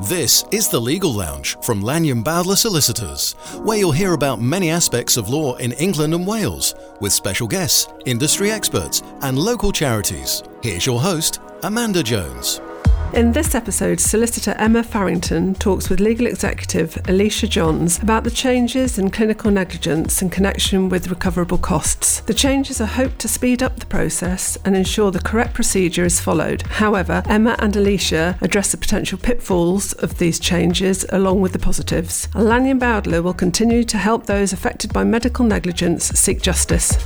This is the Legal Lounge from Lanyon Bowdler Solicitors, where you'll hear about many aspects of law in England and Wales, with special guests, industry experts, and local charities. Here's your host, Amanda Jones. In this episode, solicitor Emma Farrington talks with legal executive Alicia Johns about the changes in clinical negligence in connection with recoverable costs. The changes are hoped to speed up the process and ensure the correct procedure is followed. However, Emma and Alicia address the potential pitfalls of these changes along with the positives. Lanyon Bowdler will continue to help those affected by medical negligence seek justice.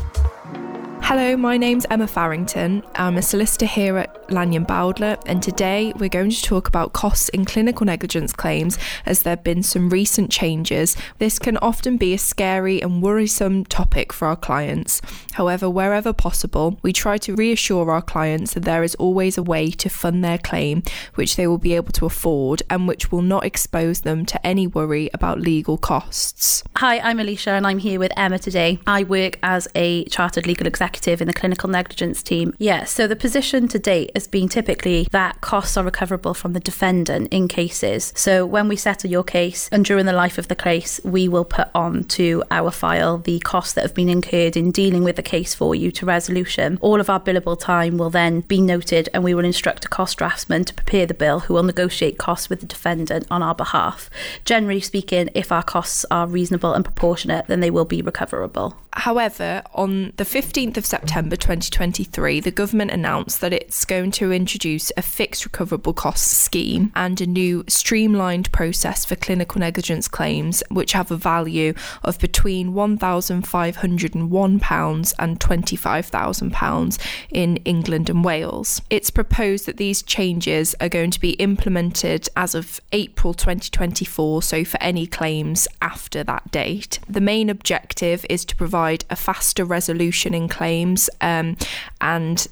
Hello, my name's Emma Farrington. I'm a solicitor here at Lanyon Bowdler, and today we're going to talk about costs in clinical negligence claims as there have been some recent changes. This can often be a scary and worrisome topic for our clients. However, wherever possible, we try to reassure our clients that there is always a way to fund their claim which they will be able to afford and which will not expose them to any worry about legal costs. Hi, I'm Alicia, and I'm here with Emma today. I work as a chartered legal executive in the clinical negligence team. Yeah, so the position to date has been typically that costs are recoverable from the defendant in cases. So when we settle your case and during the life of the case, we will put on to our file the costs that have been incurred in dealing with the case for you to resolution. All of our billable time will then be noted and we will instruct a cost draftsman to prepare the bill who will negotiate costs with the defendant on our behalf. Generally speaking, if our costs are reasonable and proportionate, then they will be recoverable. However, on the 15th of September 2023, the government announced that it's going to introduce a fixed recoverable costs scheme and a new streamlined process for clinical negligence claims, which have a value of between £1,501 and £25,000 in England and Wales. It's proposed that these changes are going to be implemented as of April 2024, so for any claims after that date. The main objective is to provide a faster resolution in claims um, and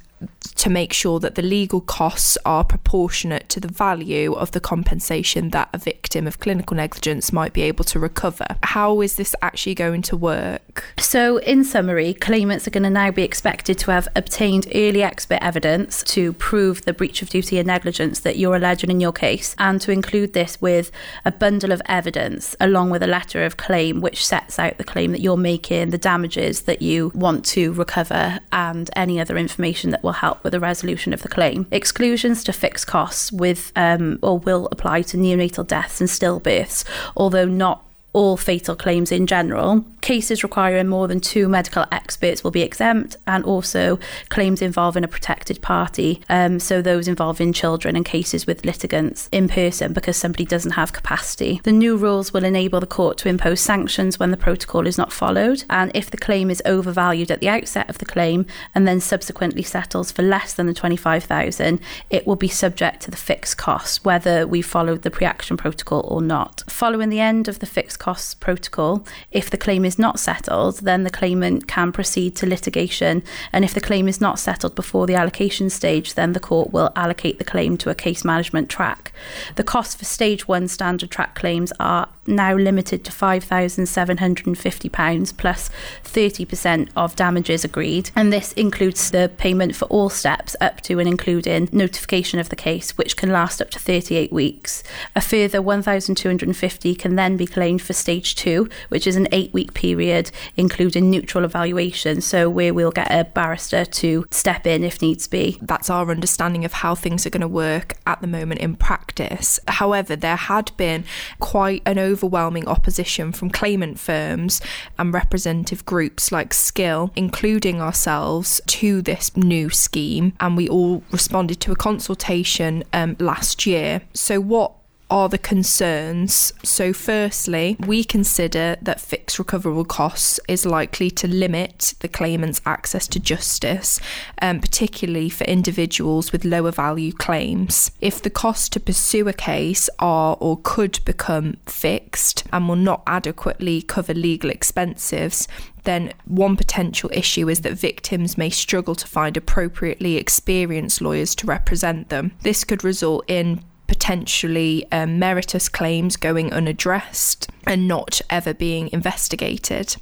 to make sure that the legal costs are proportionate to the value of the compensation that a victim of clinical negligence might be able to recover. How is this actually going to work? So, in summary, claimants are going to now be expected to have obtained early expert evidence to prove the breach of duty and negligence that you're alleging in your case, and to include this with a bundle of evidence along with a letter of claim which sets out the claim that you're making, the damages that you want to recover, and any other information that will help with the resolution of the claim. Exclusions to fixed costs with um, or will apply to neonatal deaths and stillbirths, although not all fatal claims in general. Cases requiring more than two medical experts will be exempt, and also claims involving a protected party. Um, so, those involving children and cases with litigants in person because somebody doesn't have capacity. The new rules will enable the court to impose sanctions when the protocol is not followed, and if the claim is overvalued at the outset of the claim and then subsequently settles for less than the 25,000, it will be subject to the fixed costs, whether we followed the pre action protocol or not. Following the end of the fixed costs protocol, if the claim is not settled, then the claimant can proceed to litigation. And if the claim is not settled before the allocation stage, then the court will allocate the claim to a case management track. The costs for stage one standard track claims are now limited to £5,750 plus 30% of damages agreed. And this includes the payment for all steps up to and including notification of the case, which can last up to 38 weeks. A further 1,250 can then be claimed for stage two, which is an eight week period, including neutral evaluation. So, where we'll get a barrister to step in if needs be. That's our understanding of how things are going to work at the moment in practice. However, there had been quite an overwhelming opposition from claimant firms and representative groups like SCIL, including ourselves, to this new scheme. And we all responded to a consultation um, last year. So, what are the concerns. So, firstly, we consider that fixed recoverable costs is likely to limit the claimant's access to justice, um, particularly for individuals with lower value claims. If the costs to pursue a case are or could become fixed and will not adequately cover legal expenses, then one potential issue is that victims may struggle to find appropriately experienced lawyers to represent them. This could result in potentially um, meritorious claims going unaddressed and not ever being investigated.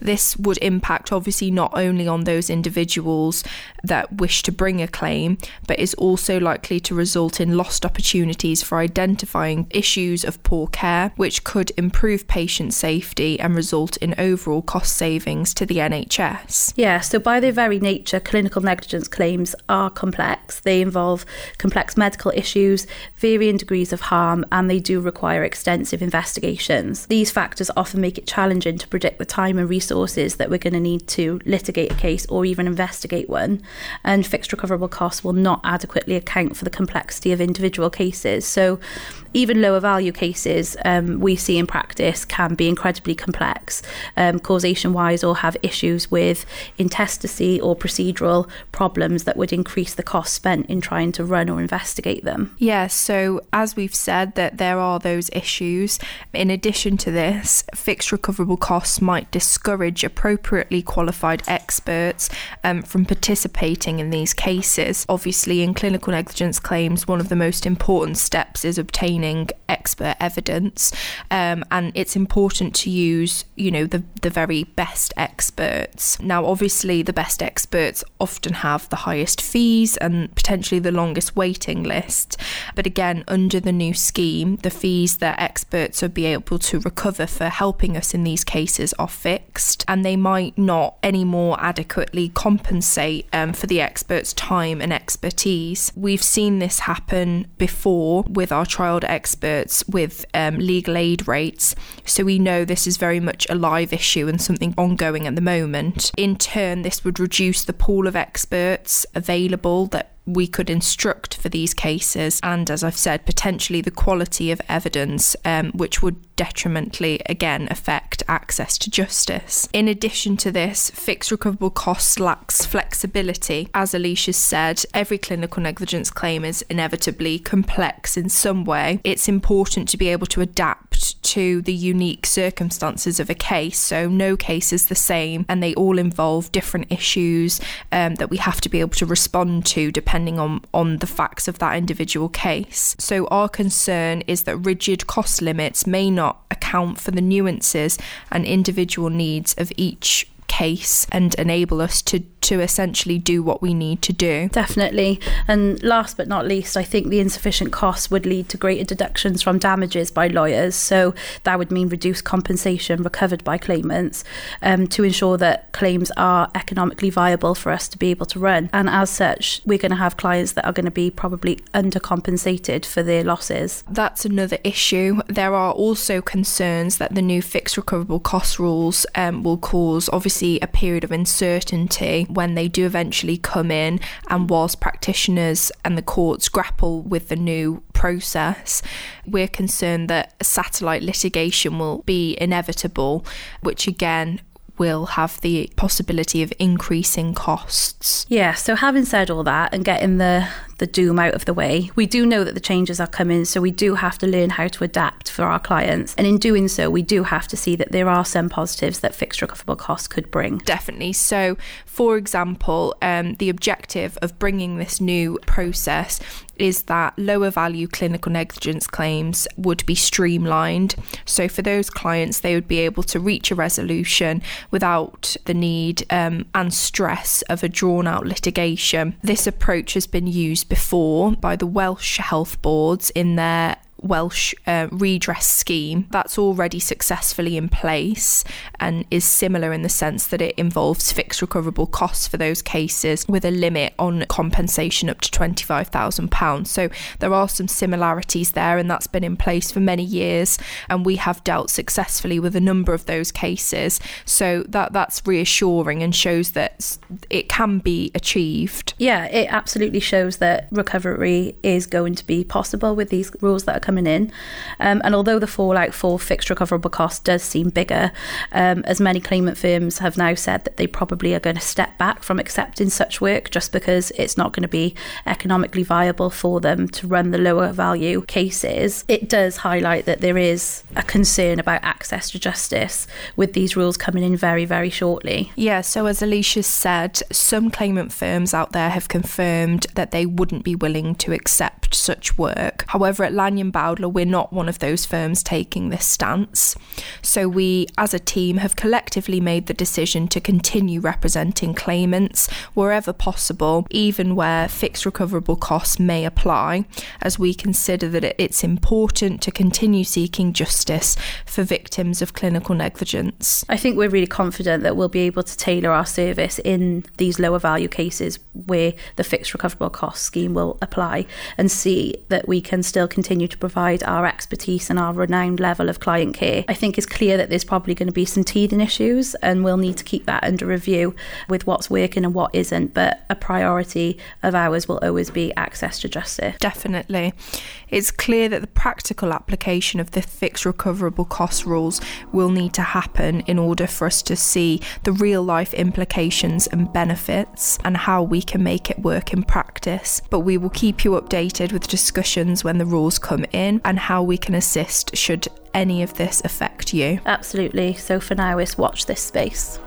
This would impact obviously not only on those individuals that wish to bring a claim, but is also likely to result in lost opportunities for identifying issues of poor care, which could improve patient safety and result in overall cost savings to the NHS. Yeah, so by their very nature, clinical negligence claims are complex. They involve complex medical issues, varying degrees of harm, and they do require extensive investigations. These factors often make it challenging to predict the time and resources that we're going to need to litigate a case or even investigate one, and fixed recoverable costs will not adequately account for the complexity of individual cases. So, even lower value cases um, we see in practice can be incredibly complex, um, causation wise, or have issues with intestacy or procedural problems that would increase the cost spent in trying to run or investigate them. Yeah, so as we've said, that there are those issues. In addition to this, fixed recoverable costs might discourage appropriately qualified experts um, from participating in these cases. Obviously, in clinical negligence claims, one of the most important steps is obtaining obtaining expert evidence, um, and it's important to use, you know, the the very best experts. Now, obviously, the best experts often have the highest fees and potentially the longest waiting list. But again, under the new scheme, the fees that experts will be able to recover for helping us in these cases are fixed, and they might not anymore adequately compensate um, for the expert's time and expertise. We've seen this happen before with our trialed experts with um, legal aid rates, so we know this is very much a live issue and something ongoing at the moment. In turn, this would reduce the pool of experts available that we could instruct for these cases, and as I've said, potentially the quality of evidence, um, which would detrimentally again affect access to justice. In addition to this, fixed recoverable costs lacks flexibility. As Alicia said, every clinical negligence claim is inevitably complex in some way. It's important to be able to adapt to the unique circumstances of a case, so no case is the same, and they all involve different issues um, that we have to be able to respond to depending on, on the facts of that individual case. So, our concern is that rigid cost limits may not account for the nuances and individual needs of each case and enable us to to essentially do what we need to do. Definitely. And last but not least, I think the insufficient costs would lead to greater deductions from damages by lawyers. So that would mean reduced compensation recovered by claimants um, to ensure that claims are economically viable for us to be able to run. And as such, we're going to have clients that are going to be probably undercompensated for their losses. That's another issue. There are also concerns that the new fixed recoverable cost rules um, will cause, obviously, a period of uncertainty when they do eventually come in and whilst practitioners and the courts grapple with the new process, we're concerned that satellite litigation will be inevitable, which again will have the possibility of increasing costs. Yeah, so having said all that and getting the the doom out of the way. We do know that the changes are coming, so we do have to learn how to adapt for our clients. And in doing so, we do have to see that there are some positives that fixed recoverable costs could bring. Definitely. So, for example, um, the objective of bringing this new process is that lower value clinical negligence claims would be streamlined. So, for those clients, they would be able to reach a resolution without the need um, and stress of a drawn out litigation. This approach has been used before by the Welsh health boards in their Welsh uh, redress scheme that's already successfully in place and is similar in the sense that it involves fixed recoverable costs for those cases with a limit on compensation up to £25,000. So there are some similarities there, and that's been in place for many years, and we have dealt successfully with a number of those cases. So that that's reassuring and shows that it can be achieved. Yeah, it absolutely shows that recovery is going to be possible with these rules that are coming in. Um, and although the fallout for fixed recoverable costs does seem bigger, um, as many claimant firms have now said that they probably are going to step back from accepting such work just because it's not going to be economically viable for them to run the lower value cases, it does highlight that there is a concern about access to justice with these rules coming in very, very shortly. Yeah, so as Alicia said, some claimant firms out there have confirmed that they wouldn't be willing to accept accept such work. However, at Lanyon Bowdler, we're not one of those firms taking this stance. So we, as a team, have collectively made the decision to continue representing claimants wherever possible, even where fixed recoverable costs may apply, as we consider that it's important to continue seeking justice for victims of clinical negligence. I think we're really confident that we'll be able to tailor our service in these lower value cases where the fixed recoverable cost scheme will apply and see that we can still continue to provide our expertise and our renowned level of client care. I think it's clear that there's probably going to be some teething issues and we'll need to keep that under review with what's working and what isn't. But a priority of ours will always be access to justice. Definitely. It's clear that the practical application of the fixed recoverable cost rules will need to happen in order for us to see the real life implications and benefits and how we can make it work in practice. But we will keep you updated with discussions when the rules come in and how we can assist should any of this affect you. Absolutely. So for now, it's watch this space.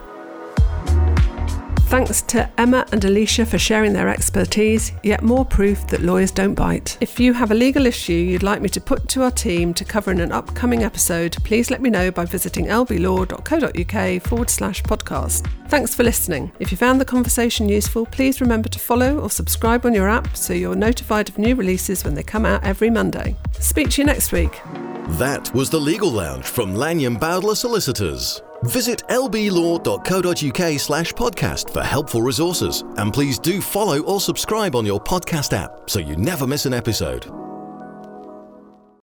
Thanks to Emma and Alicia for sharing their expertise, yet more proof that lawyers don't bite. If you have a legal issue you'd like me to put to our team to cover in an upcoming episode, please let me know by visiting lblaw.co.uk forward slash podcast. Thanks for listening. If you found the conversation useful, please remember to follow or subscribe on your app so you're notified of new releases when they come out every Monday. Speak to you next week. That was the Legal Lounge from Lanyon Bowdler Solicitors. Visit lblaw.co.uk slash podcast for helpful resources. And please do follow or subscribe on your podcast app so you never miss an episode.